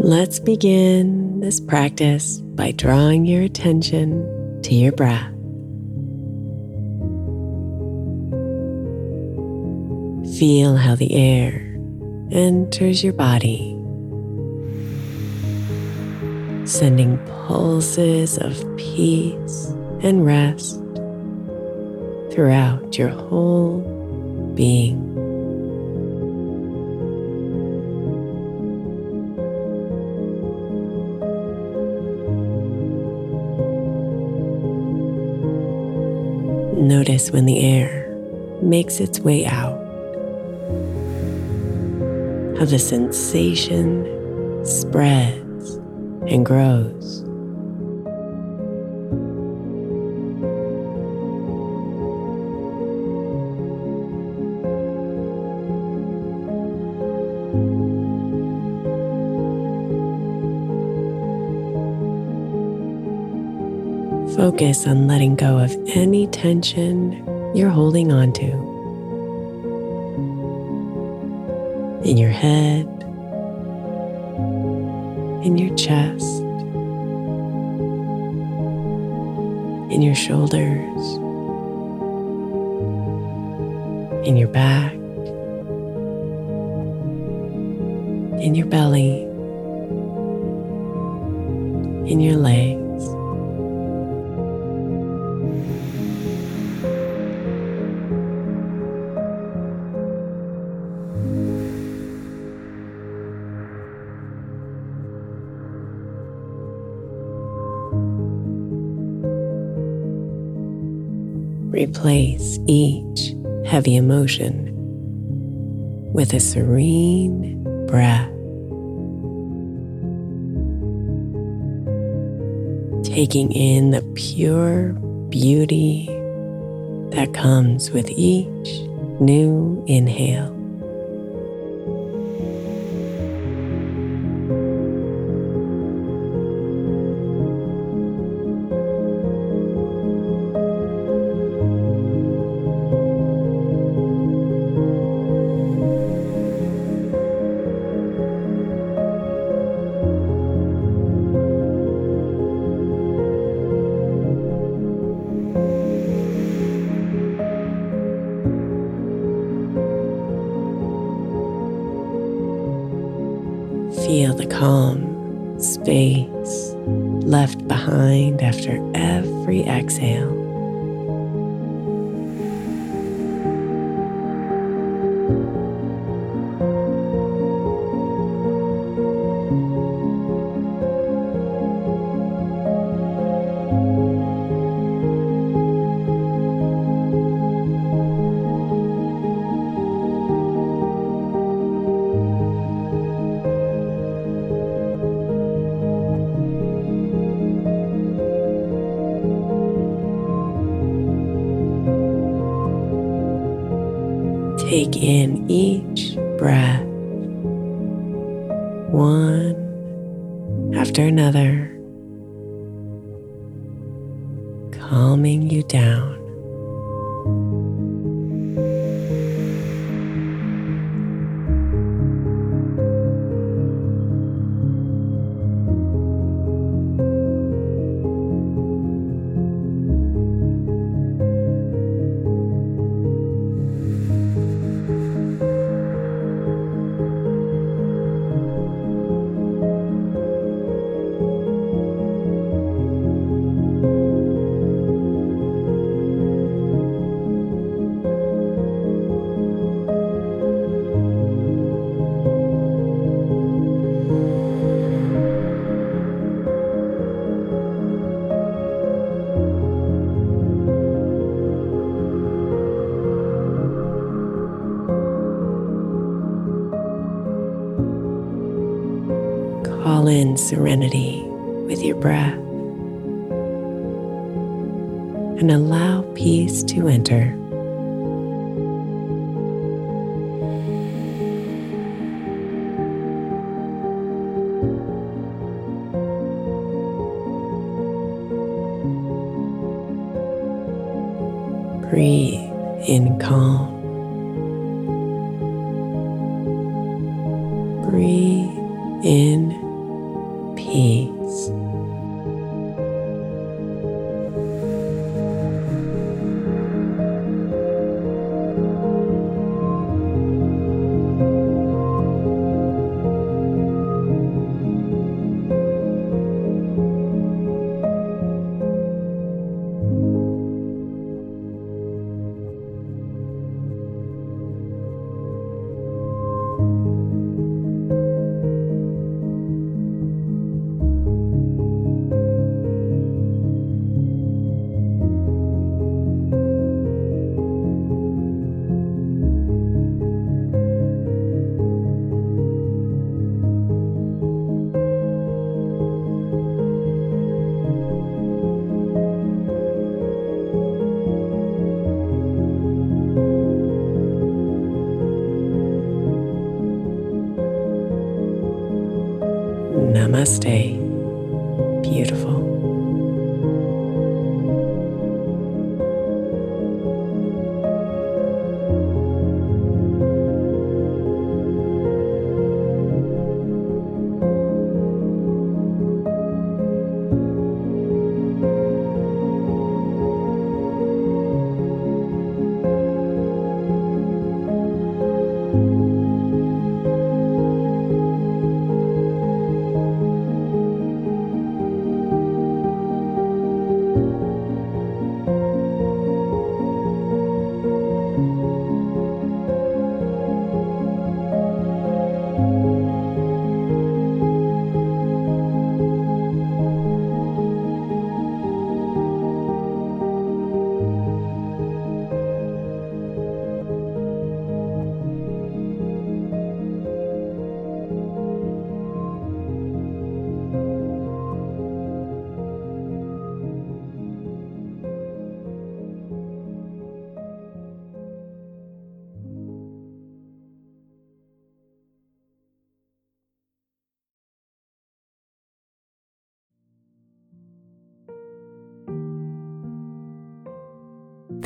Let's begin this practice by drawing your attention to your breath. Feel how the air enters your body, sending pulses of peace and rest throughout your whole being. Notice when the air makes its way out, how the sensation spreads and grows. Focus on letting go of any tension you're holding on to. In your head, in your chest, in your shoulders, in your back, in your belly, in your legs. Replace each heavy emotion with a serene breath. Taking in the pure beauty that comes with each new inhale. The calm space left behind after every exhale. Take in each breath, one after another, calming you down. Serenity with your breath and allow peace to enter. Breathe in calm. Namaste. Beautiful.